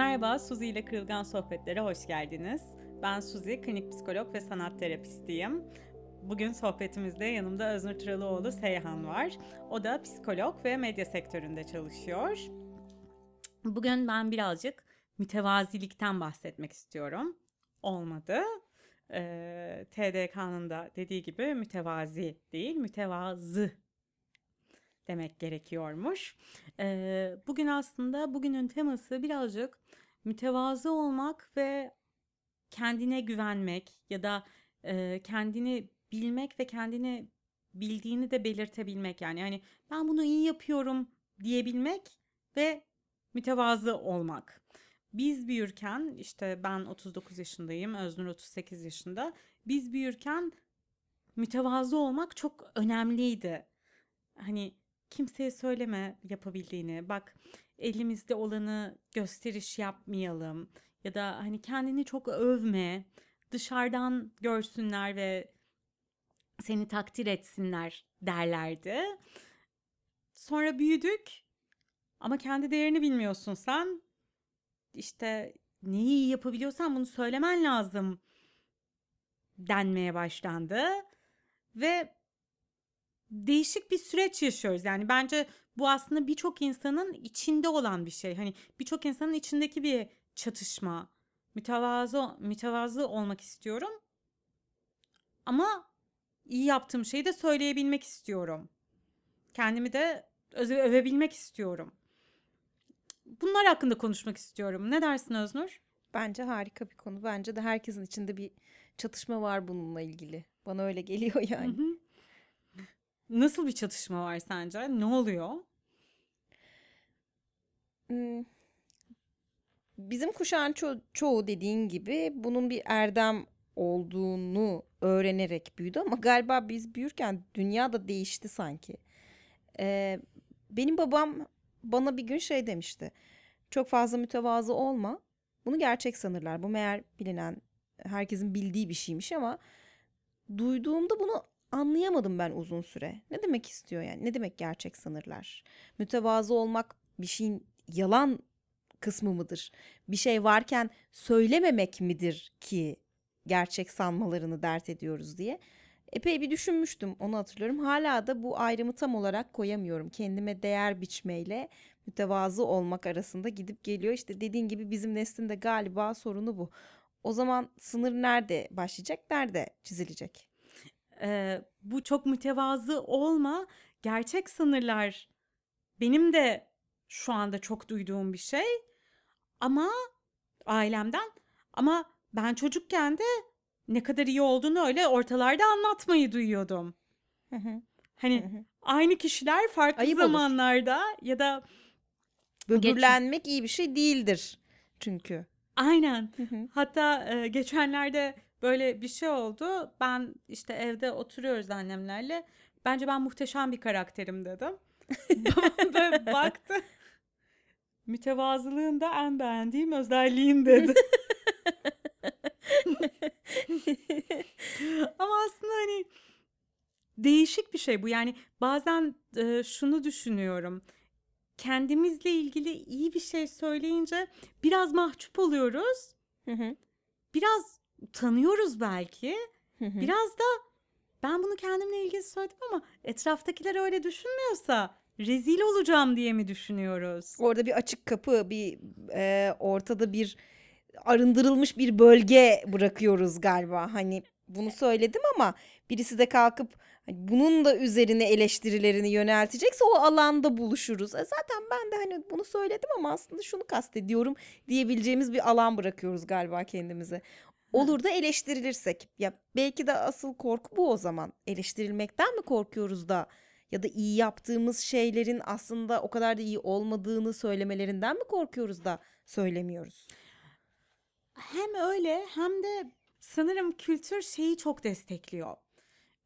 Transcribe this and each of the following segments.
Merhaba, Suzi ile Kırılgan Sohbetlere hoş geldiniz. Ben Suzi, klinik psikolog ve sanat terapistiyim. Bugün sohbetimizde yanımda Öznur Turalıoğlu Seyhan var. O da psikolog ve medya sektöründe çalışıyor. Bugün ben birazcık mütevazilikten bahsetmek istiyorum. Olmadı. Ee, TDK'nın da dediği gibi mütevazi değil, mütevazı demek gerekiyormuş. Ee, bugün aslında bugünün teması birazcık mütevazı olmak ve kendine güvenmek ya da e, kendini bilmek ve kendini bildiğini de belirtebilmek yani hani ben bunu iyi yapıyorum diyebilmek ve mütevazı olmak. Biz büyürken işte ben 39 yaşındayım, Öznur 38 yaşında. Biz büyürken mütevazı olmak çok önemliydi. Hani kimseye söyleme yapabildiğini. Bak elimizde olanı gösteriş yapmayalım ya da hani kendini çok övme. Dışarıdan görsünler ve seni takdir etsinler derlerdi. Sonra büyüdük ama kendi değerini bilmiyorsun sen. İşte neyi iyi yapabiliyorsan bunu söylemen lazım denmeye başlandı. Ve değişik bir süreç yaşıyoruz. Yani bence bu aslında birçok insanın içinde olan bir şey. Hani birçok insanın içindeki bir çatışma. Mütevazı mütevazı olmak istiyorum. Ama iyi yaptığım şeyi de söyleyebilmek istiyorum. Kendimi de öve, övebilmek istiyorum. Bunlar hakkında konuşmak istiyorum. Ne dersin Öznur? Bence harika bir konu. Bence de herkesin içinde bir çatışma var bununla ilgili. Bana öyle geliyor yani. Hı hı. Nasıl bir çatışma var sence? Ne oluyor? Hmm. Bizim kuşağın ço- çoğu dediğin gibi bunun bir erdem olduğunu öğrenerek büyüdü ama galiba biz büyürken dünya da değişti sanki. Ee, benim babam bana bir gün şey demişti. Çok fazla mütevazı olma. Bunu gerçek sanırlar. Bu meğer bilinen, herkesin bildiği bir şeymiş ama duyduğumda bunu anlayamadım ben uzun süre. Ne demek istiyor yani? Ne demek gerçek sanırlar? Mütevazı olmak bir şeyin yalan kısmı mıdır? Bir şey varken söylememek midir ki gerçek sanmalarını dert ediyoruz diye. Epey bir düşünmüştüm onu hatırlıyorum. Hala da bu ayrımı tam olarak koyamıyorum. Kendime değer biçmeyle mütevazı olmak arasında gidip geliyor. İşte dediğin gibi bizim neslinde galiba sorunu bu. O zaman sınır nerede başlayacak, nerede çizilecek? Ee, bu çok mütevazı olma. Gerçek sınırlar benim de şu anda çok duyduğum bir şey. Ama ailemden ama ben çocukken de ne kadar iyi olduğunu öyle ortalarda anlatmayı duyuyordum. Hani aynı kişiler farklı Ayıp zamanlarda olur. ya da böbürlenmek geç... iyi bir şey değildir çünkü. Aynen. Hatta e, geçenlerde böyle bir şey oldu. Ben işte evde oturuyoruz annemlerle. Bence ben muhteşem bir karakterim dedim. böyle baktı. Mütevazılığın da en beğendiğim özelliğin dedi. Ama aslında hani değişik bir şey bu. Yani bazen e, şunu düşünüyorum. Kendimizle ilgili iyi bir şey söyleyince biraz mahcup oluyoruz. Hı hı. Biraz utanıyoruz belki. Biraz da ben bunu kendimle ilgili söyledim ama etraftakiler öyle düşünmüyorsa rezil olacağım diye mi düşünüyoruz? Orada bir açık kapı, bir e, ortada bir arındırılmış bir bölge bırakıyoruz galiba. Hani bunu söyledim ama birisi de kalkıp hani bunun da üzerine eleştirilerini yöneltecekse o alanda buluşuruz. E zaten ben de hani bunu söyledim ama aslında şunu kastediyorum diyebileceğimiz bir alan bırakıyoruz galiba kendimize. Olur da eleştirilirsek ya belki de asıl korku bu o zaman. Eleştirilmekten mi korkuyoruz da ya da iyi yaptığımız şeylerin aslında o kadar da iyi olmadığını söylemelerinden mi korkuyoruz da söylemiyoruz? Hem öyle hem de sanırım kültür şeyi çok destekliyor.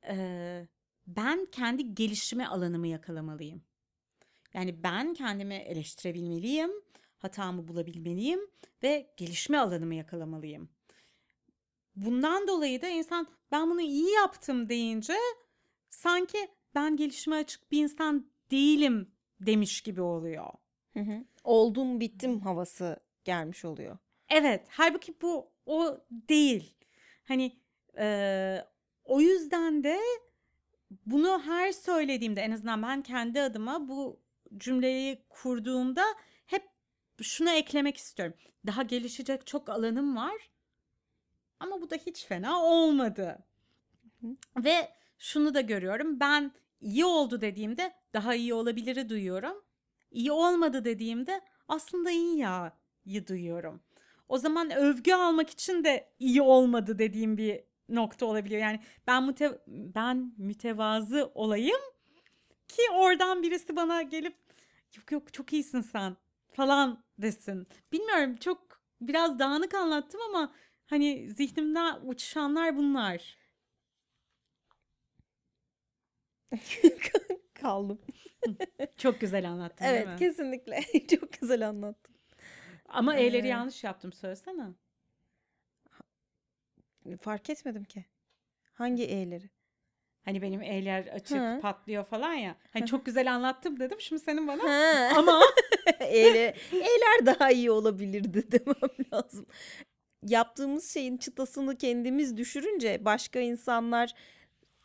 Ee, ben kendi gelişme alanımı yakalamalıyım. Yani ben kendimi eleştirebilmeliyim, hatamı bulabilmeliyim ve gelişme alanımı yakalamalıyım. Bundan dolayı da insan ben bunu iyi yaptım deyince sanki ben gelişime açık bir insan değilim demiş gibi oluyor. Hı hı. Oldum bittim havası gelmiş oluyor. Evet, halbuki bu o değil. Hani e, o yüzden de bunu her söylediğimde en azından ben kendi adıma bu cümleyi kurduğumda hep şunu eklemek istiyorum. Daha gelişecek çok alanım var. Ama bu da hiç fena olmadı. Ve şunu da görüyorum. Ben iyi oldu dediğimde daha iyi olabiliri duyuyorum. İyi olmadı dediğimde aslında iyi ya'yı duyuyorum. O zaman övgü almak için de iyi olmadı dediğim bir nokta olabiliyor. Yani ben müte ben mütevazı olayım ki oradan birisi bana gelip yok yok çok iyisin sen falan desin. Bilmiyorum çok biraz dağınık anlattım ama hani zihnimden uçuşanlar bunlar. Kaldım. Çok güzel anlattın Evet değil mi? kesinlikle. Çok güzel anlattın. Ama E'leri Ee, yanlış yaptım söylesene. Fark etmedim ki. Hangi E'leri? Hani benim E'ler açık Hı. patlıyor falan ya. Hani çok güzel anlattım dedim şimdi senin bana. Ha. Ama E'ler, E'ler daha iyi olabilirdi demem lazım. Yaptığımız şeyin çıtasını kendimiz düşürünce başka insanlar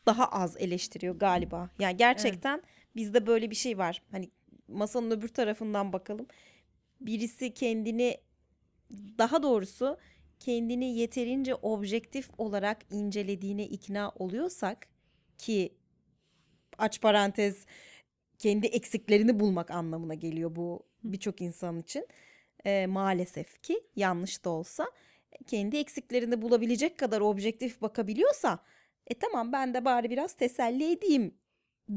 daha az eleştiriyor galiba. Yani gerçekten bizde böyle bir şey var. Hani masanın öbür tarafından bakalım. Birisi kendini daha doğrusu kendini yeterince objektif olarak incelediğine ikna oluyorsak ki aç parantez kendi eksiklerini bulmak anlamına geliyor bu birçok insan için. Ee, maalesef ki yanlış da olsa kendi eksiklerini bulabilecek kadar objektif bakabiliyorsa e tamam ben de bari biraz teselli edeyim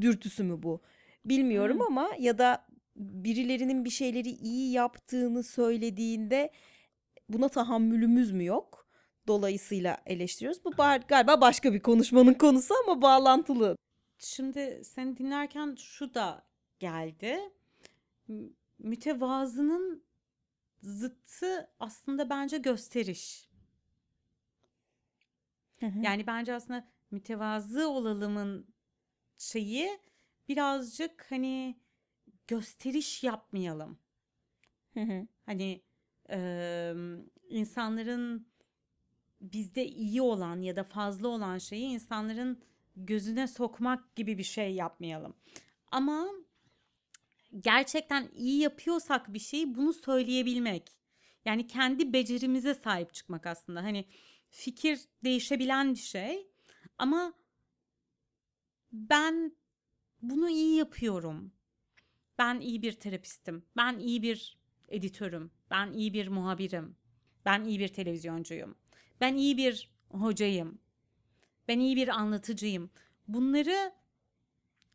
dürtüsü mü bu? Bilmiyorum Hı. ama ya da birilerinin bir şeyleri iyi yaptığını söylediğinde buna tahammülümüz mü yok? Dolayısıyla eleştiriyoruz. Bu ba- galiba başka bir konuşmanın konusu ama bağlantılı. şimdi seni dinlerken şu da geldi. Mütevazının zıttı aslında bence gösteriş. Yani bence aslında mütevazı olalımın şeyi birazcık hani gösteriş yapmayalım. Hı hı. Hani eee, insanların bizde iyi olan ya da fazla olan şeyi insanların gözüne sokmak gibi bir şey yapmayalım. Ama gerçekten iyi yapıyorsak bir şeyi bunu söyleyebilmek. Yani kendi becerimize sahip çıkmak aslında. Hani fikir değişebilen bir şey ama ben bunu iyi yapıyorum. Ben iyi bir terapistim. Ben iyi bir editörüm. Ben iyi bir muhabirim. Ben iyi bir televizyoncuyum. Ben iyi bir hocayım. Ben iyi bir anlatıcıyım. Bunları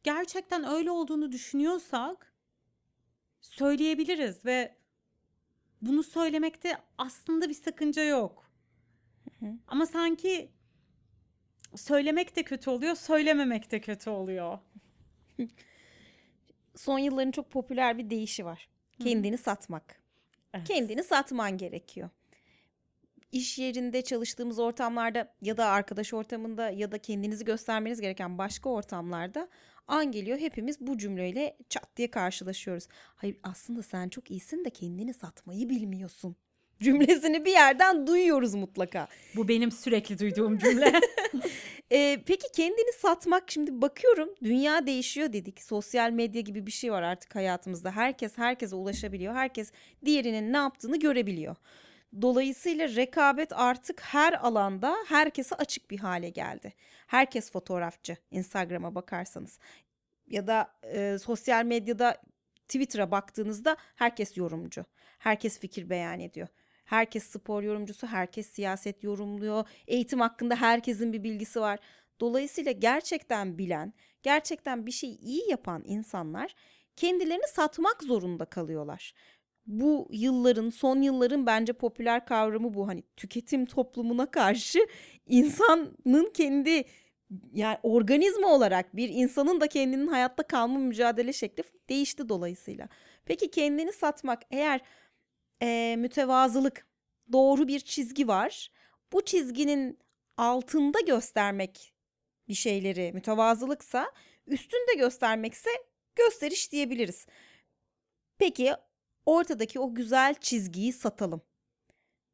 gerçekten öyle olduğunu düşünüyorsak söyleyebiliriz ve bunu söylemekte aslında bir sakınca yok. Hı hı. Ama sanki söylemek de kötü oluyor, söylememek de kötü oluyor. Son yılların çok popüler bir deyişi var. Kendini satmak. Evet. Kendini satman gerekiyor. İş yerinde çalıştığımız ortamlarda ya da arkadaş ortamında ya da kendinizi göstermeniz gereken başka ortamlarda an geliyor hepimiz bu cümleyle çat diye karşılaşıyoruz. Hayır aslında sen çok iyisin de kendini satmayı bilmiyorsun. Cümlesini bir yerden duyuyoruz mutlaka. Bu benim sürekli duyduğum cümle. Ee, peki kendini satmak şimdi bakıyorum dünya değişiyor dedik. Sosyal medya gibi bir şey var artık hayatımızda. Herkes herkese ulaşabiliyor. Herkes diğerinin ne yaptığını görebiliyor. Dolayısıyla rekabet artık her alanda herkese açık bir hale geldi. Herkes fotoğrafçı Instagram'a bakarsanız ya da e, sosyal medyada Twitter'a baktığınızda herkes yorumcu. Herkes fikir beyan ediyor. Herkes spor yorumcusu, herkes siyaset yorumluyor. Eğitim hakkında herkesin bir bilgisi var. Dolayısıyla gerçekten bilen, gerçekten bir şeyi iyi yapan insanlar kendilerini satmak zorunda kalıyorlar. Bu yılların, son yılların bence popüler kavramı bu. Hani tüketim toplumuna karşı insanın kendi yani organizma olarak bir insanın da kendinin hayatta kalma mücadele şekli değişti dolayısıyla. Peki kendini satmak eğer e, mütevazılık doğru bir çizgi var. Bu çizginin altında göstermek bir şeyleri mütevazılıksa üstünde göstermekse gösteriş diyebiliriz. Peki ortadaki o güzel çizgiyi satalım.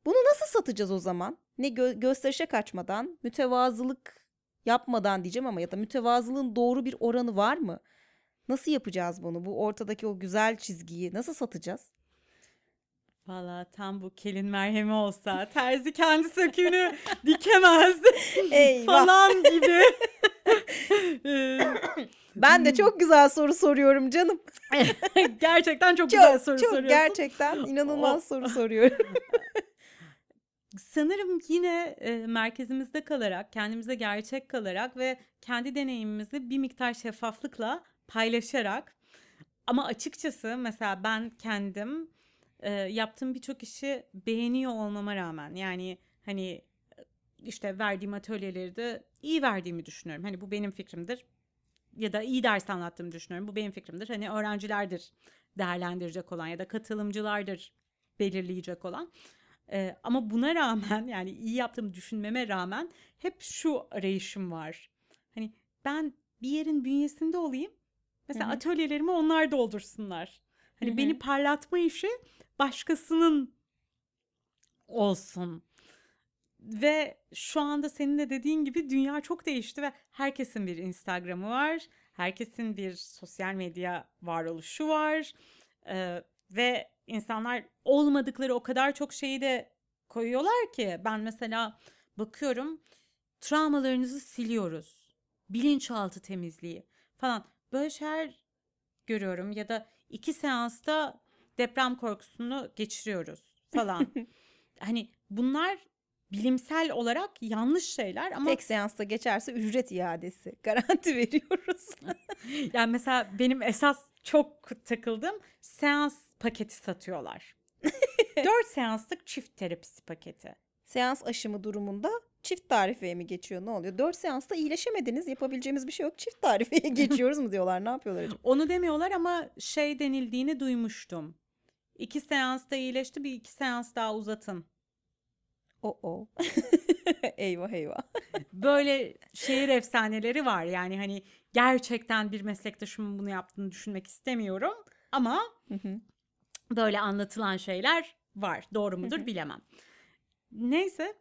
Bunu nasıl satacağız o zaman? Ne gö- gösterişe kaçmadan, mütevazılık yapmadan diyeceğim ama ya da mütevazılığın doğru bir oranı var mı? Nasıl yapacağız bunu? Bu ortadaki o güzel çizgiyi nasıl satacağız? Valla tam bu kelin merhemi olsa terzi kendi söküğünü dikemez falan gibi. Ee, Ben de çok güzel soru soruyorum canım. gerçekten çok, güzel Çok soru çok soruyorsun. gerçekten inanılmaz soru soruyorum. Sanırım yine e, merkezimizde kalarak, kendimize gerçek kalarak ve kendi deneyimimizi bir miktar şeffaflıkla paylaşarak ama açıkçası mesela ben kendim e, yaptığım birçok işi beğeniyor olmama rağmen yani hani işte verdiğim atölyeleri de iyi verdiğimi düşünüyorum. Hani bu benim fikrimdir ya da iyi ders anlattığımı düşünüyorum. Bu benim fikrimdir. Hani öğrencilerdir değerlendirecek olan ya da katılımcılardır belirleyecek olan. Ee, ama buna rağmen yani iyi yaptığımı düşünmeme rağmen hep şu arayışım var. Hani ben bir yerin bünyesinde olayım. Mesela Hı hı. atölyelerimi onlar doldursunlar. Hani Hı hı. beni parlatma işi başkasının olsun. Ve şu anda senin de dediğin gibi dünya çok değişti ve herkesin bir Instagram'ı var. Herkesin bir sosyal medya varoluşu var. Ee, ve insanlar olmadıkları o kadar çok şeyi de koyuyorlar ki ben mesela bakıyorum travmalarınızı siliyoruz. Bilinçaltı temizliği falan böyle şeyler görüyorum ya da iki seansta deprem korkusunu geçiriyoruz falan. hani bunlar bilimsel olarak yanlış şeyler ama Tek seansta geçerse ücret iadesi garanti veriyoruz. yani mesela benim esas çok takıldığım seans paketi satıyorlar. Dört seanslık çift terapisi paketi. Seans aşımı durumunda çift tarifeye mi geçiyor ne oluyor? Dört seansta iyileşemediniz yapabileceğimiz bir şey yok çift tarifeye geçiyoruz mu diyorlar ne yapıyorlar acaba? Onu demiyorlar ama şey denildiğini duymuştum. İki seansta iyileşti bir iki seans daha uzatın. O o. eyvah eyvah. Böyle şehir efsaneleri var yani hani gerçekten bir meslektaşımın bunu yaptığını düşünmek istemiyorum. Ama Hı hı. böyle anlatılan şeyler var. Doğru mudur bilemem. Neyse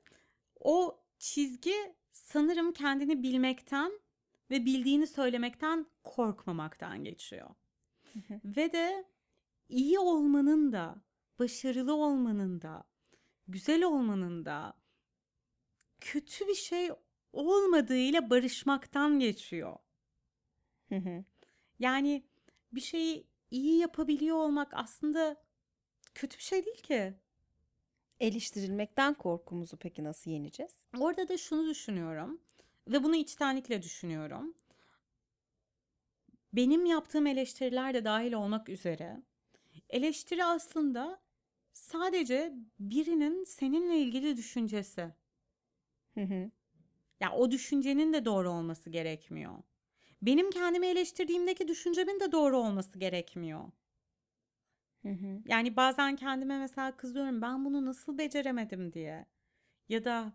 o çizgi sanırım kendini bilmekten ve bildiğini söylemekten korkmamaktan geçiyor. Ve de iyi olmanın da, başarılı olmanın da, güzel olmanın da kötü bir şey olmadığıyla barışmaktan geçiyor. Hı hı. Yani bir şeyi iyi yapabiliyor olmak aslında kötü bir şey değil ki. Eleştirilmekten korkumuzu peki nasıl yeneceğiz? Orada da şunu düşünüyorum ve bunu içtenlikle düşünüyorum. Benim yaptığım eleştiriler de dahil olmak üzere eleştiri aslında sadece birinin seninle ilgili düşüncesi. Hı hı. Ya o düşüncenin de doğru olması gerekmiyor. Benim kendimi eleştirdiğimdeki düşüncemin de doğru olması gerekmiyor. Hı hı. Yani bazen kendime mesela kızıyorum ben bunu nasıl beceremedim diye. Ya da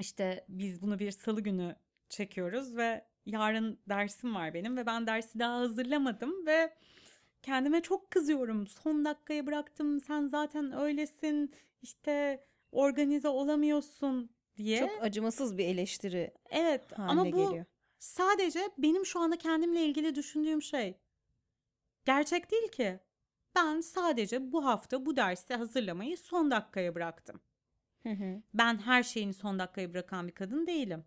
işte biz bunu bir salı günü çekiyoruz ve yarın dersim var benim ve ben dersi daha hazırlamadım ve kendime çok kızıyorum. Son dakikaya bıraktım. Sen zaten öylesin. işte organize olamıyorsun diye. Çok acımasız bir eleştiri evet ama bu geliyor. sadece benim şu anda kendimle ilgili düşündüğüm şey. Gerçek değil ki. Ben sadece bu hafta bu dersi hazırlamayı son dakikaya bıraktım. Hı hı. Ben her şeyini son dakikaya bırakan bir kadın değilim.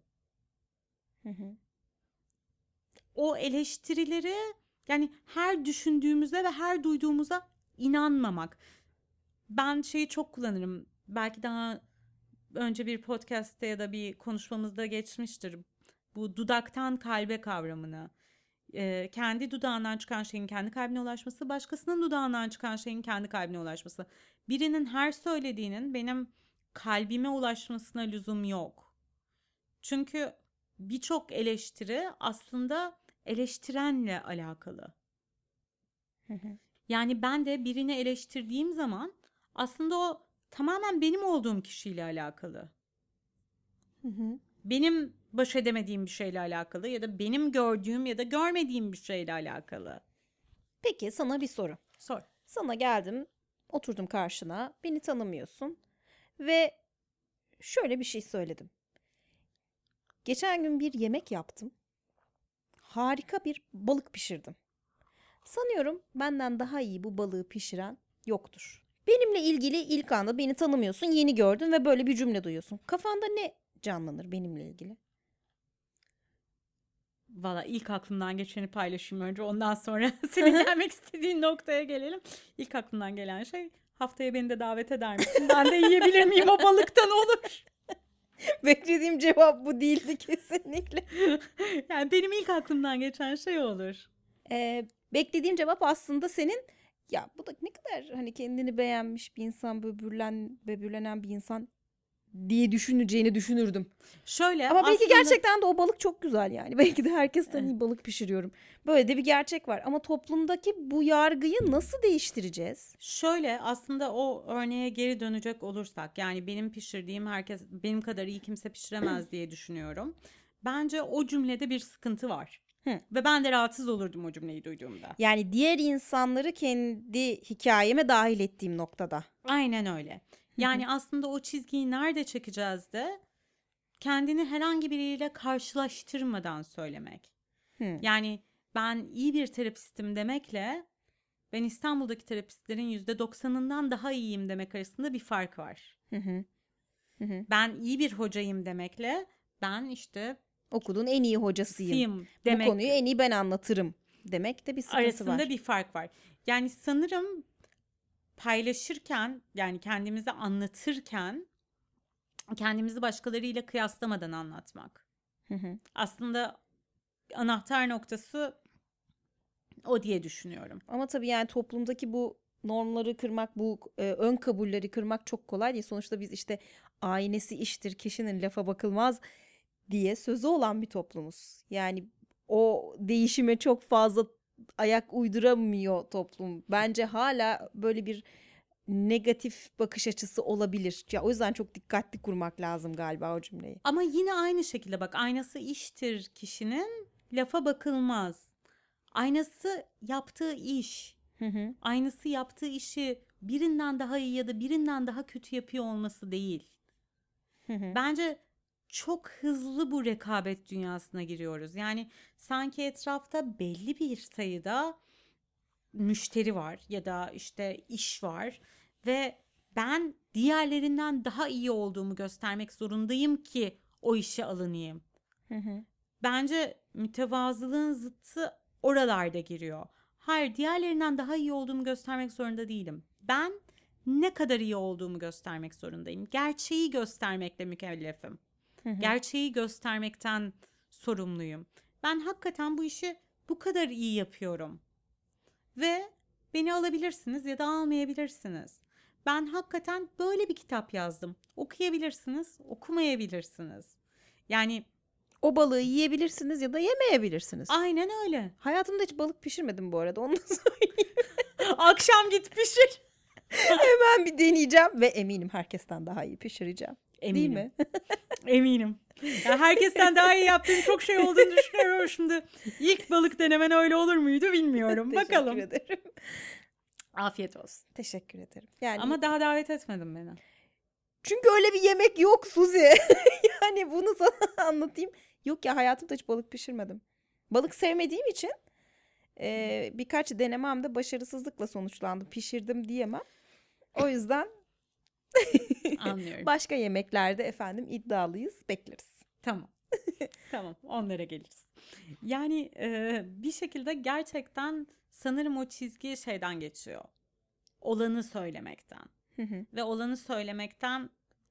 Hı hı. O eleştirileri yani her düşündüğümüzde ve her duyduğumuza inanmamak. Ben şeyi çok kullanırım. Belki daha önce bir podcast'te ya da bir konuşmamızda geçmiştir. Bu dudaktan kalbe kavramını. Ee, kendi dudağından çıkan şeyin kendi kalbine ulaşması, başkasının dudağından çıkan şeyin kendi kalbine ulaşması. Birinin her söylediğinin benim kalbime ulaşmasına lüzum yok. Çünkü birçok eleştiri aslında eleştirenle alakalı. Yani ben de birini eleştirdiğim zaman aslında o tamamen benim olduğum kişiyle alakalı. Benim baş edemediğim bir şeyle alakalı ya da benim gördüğüm ya da görmediğim bir şeyle alakalı. Peki sana bir soru. Sor. Sana geldim, oturdum karşına, beni tanımıyorsun ve şöyle bir şey söyledim. Geçen gün bir yemek yaptım. Harika bir balık pişirdim. Sanıyorum benden daha iyi bu balığı pişiren yoktur. Benimle ilgili ilk anda beni tanımıyorsun, yeni gördün ve böyle bir cümle duyuyorsun. Kafanda ne canlanır benimle ilgili? Valla ilk aklımdan geçeni paylaşayım önce. Ondan sonra senin gelmek istediğin noktaya gelelim. İlk aklımdan gelen şey haftaya beni de davet eder misin? Ben de yiyebilir miyim o balıktan olur. Beklediğim cevap bu değildi kesinlikle. yani benim ilk aklımdan geçen şey olur. Ee, beklediğim cevap aslında senin ya bu da ne kadar hani kendini beğenmiş bir insan böbürlen böbürlenen bir insan diye düşüneceğini düşünürdüm. Şöyle Ama belki aslında- gerçekten de o balık çok güzel yani. Belki de herkesten iyi balık pişiriyorum. Böyle de bir gerçek var. Ama toplumdaki bu yargıyı nasıl değiştireceğiz? Şöyle aslında o örneğe geri dönecek olursak yani benim pişirdiğim herkes benim kadar iyi kimse pişiremez diye düşünüyorum. Bence o cümlede bir sıkıntı var. Hı. Ve ben de rahatsız olurdum o cümleyi duyduğumda. Yani diğer insanları kendi hikayeme dahil ettiğim noktada. Aynen öyle. Yani aslında o çizgiyi nerede çekeceğiz de kendini herhangi biriyle karşılaştırmadan söylemek. Hı. Yani ben iyi bir terapistim demekle ben İstanbul'daki terapistlerin %90'ından daha iyiyim demek arasında bir fark var. Hı hı. Hı hı. Ben iyi bir hocayım demekle ben işte Okuduğun en iyi hocasıyım. siyim Bu demek konuyu en iyi ben anlatırım demek de bir sıkıntı arasında var. bir fark var. Yani sanırım paylaşırken yani kendimizi anlatırken kendimizi başkalarıyla kıyaslamadan anlatmak. Hı hı. Aslında anahtar noktası o diye düşünüyorum. Ama tabii yani toplumdaki bu normları kırmak, bu e, ön kabulleri kırmak çok kolay değil. Sonuçta biz işte aynesi iştir, kişinin lafa bakılmaz diye sözü olan bir toplumuz. Yani o değişime çok fazla ayak uyduramıyor toplum. Bence hala böyle bir negatif bakış açısı olabilir. Ya o yüzden çok dikkatli kurmak lazım galiba o cümleyi. Ama yine aynı şekilde bak aynası iştir kişinin lafa bakılmaz. Aynası yaptığı iş. Hı hı. Aynısı yaptığı işi birinden daha iyi ya da birinden daha kötü yapıyor olması değil. Hı hı. Bence çok hızlı bu rekabet dünyasına giriyoruz. Yani sanki etrafta belli bir sayıda müşteri var ya da işte iş var ve ben diğerlerinden daha iyi olduğumu göstermek zorundayım ki o işe alınayım. Hı hı. Bence mütevazılığın zıttı oralarda giriyor. Hayır, diğerlerinden daha iyi olduğumu göstermek zorunda değilim. Ben ne kadar iyi olduğumu göstermek zorundayım. Gerçeği göstermekle mükellefim. Hı hı. Gerçeği göstermekten sorumluyum. Ben hakikaten bu işi bu kadar iyi yapıyorum. Ve beni alabilirsiniz ya da almayabilirsiniz. Ben hakikaten böyle bir kitap yazdım. Okuyabilirsiniz, okumayabilirsiniz. Yani O balığı yiyebilirsiniz ya da yemeyebilirsiniz. aynen öyle. Hayatımda hiç balık pişirmedim bu arada. Onu da söyleyeyim. Akşam git pişir. Hemen bir deneyeceğim ve eminim herkesten daha iyi pişireceğim. Eminim. Değil mi? Eminim. Ya herkesten daha iyi yaptığım çok şey olduğunu düşünüyorum şimdi. İlk balık denemen öyle olur muydu bilmiyorum. Teşekkür Bakalım. ederim. Afiyet olsun. Teşekkür ederim. Yani Ama daha davet etmedin beni. çünkü öyle bir yemek yok Suzi. yani bunu sana anlatayım. Yok ya hayatımda hiç balık pişirmedim. Balık sevmediğim için e, birkaç denemem de başarısızlıkla sonuçlandı. Pişirdim diyemem. O yüzden Anlıyorum. başka yemeklerde efendim iddialıyız. Bekleriz. Tamam. tamam. Onlara geliriz. Yani e, bir şekilde gerçekten sanırım o çizgi şeyden geçiyor. Olanı söylemekten. Hı hı. ve olanı söylemekten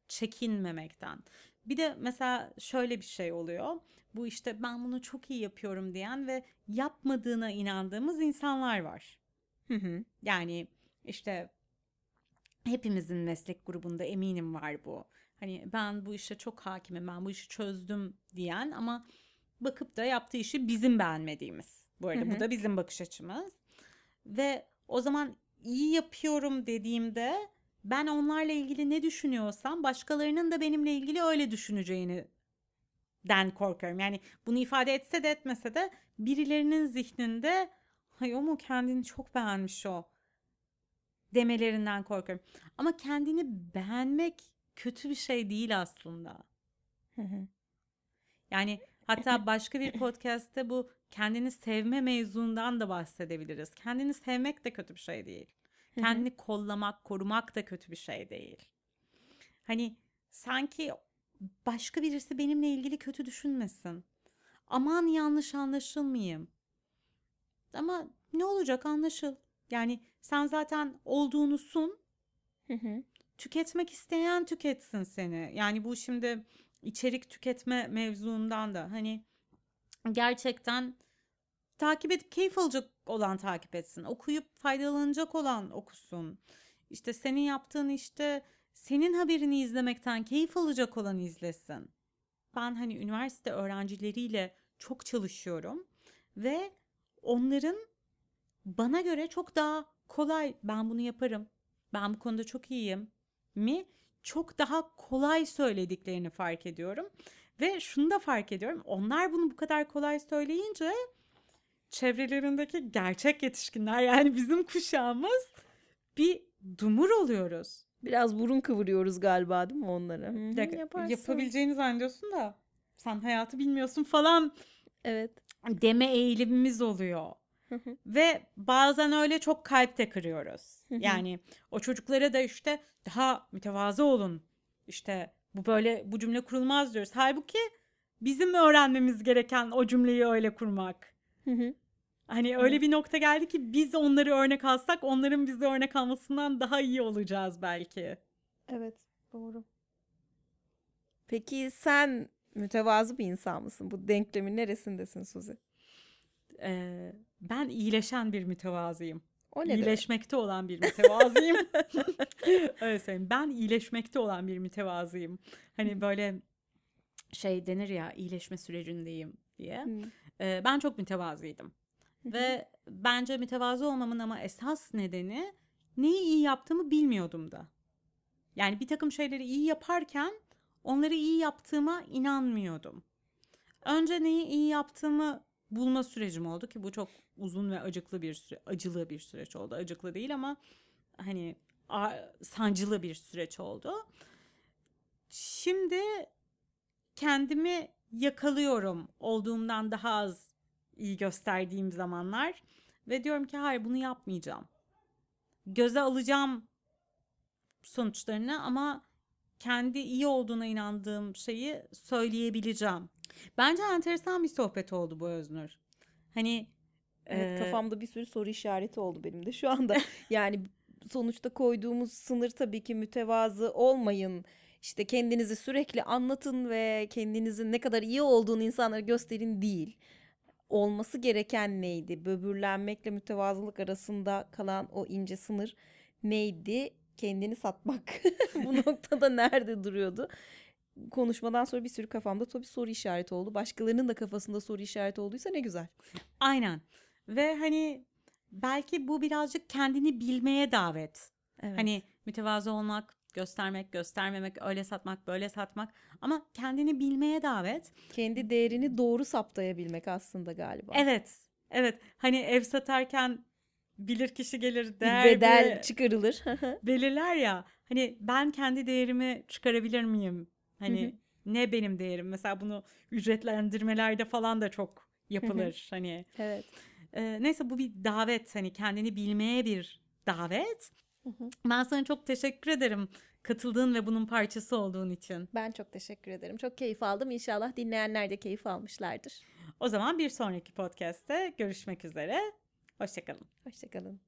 çekinmemekten. Bir de mesela şöyle bir şey oluyor. Bu işte ben bunu çok iyi yapıyorum diyen ve yapmadığına inandığımız insanlar var. Hı hı. Yani işte hepimizin meslek grubunda eminim var bu. Hani ben bu işe çok hakimim, ben bu işi çözdüm diyen ama bakıp da yaptığı işi bizim beğenmediğimiz. Bu arada Hı hı. bu da bizim bakış açımız. Ve o zaman iyi yapıyorum dediğimde ben onlarla ilgili ne düşünüyorsam başkalarının da benimle ilgili öyle düşüneceğini den korkuyorum. Yani bunu ifade etse de etmese de birilerinin zihninde hay o mu kendini çok beğenmiş o demelerinden korkuyorum. Ama kendini beğenmek kötü bir şey değil aslında. Yani hatta başka bir podcast'te bu kendini sevme mevzundan da bahsedebiliriz. Kendini sevmek de kötü bir şey değil. Kendini kollamak, korumak da kötü bir şey değil. Hani sanki başka birisi benimle ilgili kötü düşünmesin. Aman yanlış anlaşılmayayım. Ama ne olacak anlaşıl. Yani sen zaten olduğunu sun. Tüketmek isteyen tüketsin seni. Yani bu şimdi içerik tüketme mevzuundan da hani gerçekten takip edip keyif alacak olan takip etsin. Okuyup faydalanacak olan okusun. İşte senin yaptığın işte senin haberini izlemekten keyif alacak olan izlesin. Ben hani üniversite öğrencileriyle çok çalışıyorum ve onların bana göre çok daha kolay ben bunu yaparım. Ben bu konuda çok iyiyim mi çok daha kolay söylediklerini fark ediyorum. Ve şunu da fark ediyorum. Onlar bunu bu kadar kolay söyleyince çevrelerindeki gerçek yetişkinler yani bizim kuşağımız bir dumur oluyoruz. Biraz burun kıvırıyoruz galiba değil mi onlara? Dakika, yapabileceğini zannediyorsun da sen hayatı bilmiyorsun falan Evet. deme eğilimimiz oluyor. Ve bazen öyle çok kalp de kırıyoruz. yani o çocuklara da işte daha mütevazı olun. İşte bu böyle bu cümle kurulmaz diyoruz. Halbuki bizim öğrenmemiz gereken o cümleyi öyle kurmak. Hani öyle bir nokta geldi ki biz onları örnek alsak onların bizi örnek almasından daha iyi olacağız belki. Evet, doğru. Peki sen mütevazı bir insan mısın? Bu denklemin neresindesin Suzi? Ee, ben iyileşen bir mütevazıyım. O ne demek? iyileşmekte olan bir mütevazıyım. Öyle söyleyeyim. Ben iyileşmekte olan bir mütevazıyım. Hani böyle şey denir ya iyileşme sürecindeyim diye. Hı. Ee, ben çok mütevazıydım. Ve bence mütevazı olmamın ama esas nedeni neyi iyi yaptığımı bilmiyordum da. Yani bir takım şeyleri iyi yaparken onları iyi yaptığıma inanmıyordum. Önce neyi iyi yaptığımı bulma sürecim oldu ki bu çok uzun ve acıklı bir süre, acılı bir süreç oldu. Acıklı değil ama hani sancılı bir süreç oldu. Şimdi kendimi yakalıyorum olduğumdan daha az iyi gösterdiğim zamanlar ve diyorum ki hayır bunu yapmayacağım. Göze alacağım sonuçlarını ama kendi iyi olduğuna inandığım şeyi söyleyebileceğim. Bence enteresan bir sohbet oldu bu Öznur. Hani Evet, kafamda bir sürü soru işareti oldu benim de şu anda. Yani sonuçta koyduğumuz sınır tabii ki mütevazı olmayın. İşte kendinizi sürekli anlatın ve kendinizin ne kadar iyi olduğunu insanlara gösterin değil. Olması gereken neydi? Böbürlenmekle mütevazılık arasında kalan o ince sınır neydi? Kendini satmak bu noktada nerede duruyordu? Konuşmadan sonra bir sürü kafamda tabii soru işareti oldu. Başkalarının da kafasında soru işareti olduysa ne güzel. aynen ve hani belki bu birazcık kendini bilmeye davet. Evet. Hani mütevazı olmak, göstermek, göstermemek, öyle satmak, böyle satmak ama kendini bilmeye davet. kendi değerini doğru saptayabilmek aslında galiba. Evet. Evet. Hani ev satarken bilir kişi gelir Bir değer bedel çıkarılır. belirler ya. Hani ben kendi değerimi çıkarabilir miyim? Hani ne benim değerim? Mesela bunu ücretlendirmelerde falan da çok yapılır. Hani evet. e, neyse bu bir davet. Hani kendini bilmeye bir davet. Ben sana çok teşekkür ederim katıldığın ve bunun parçası olduğun için. Ben çok teşekkür ederim. Çok keyif aldım. İnşallah dinleyenler de keyif almışlardır. O zaman bir sonraki podcast'te görüşmek üzere. Hoşçakalın. Hoşçakalın.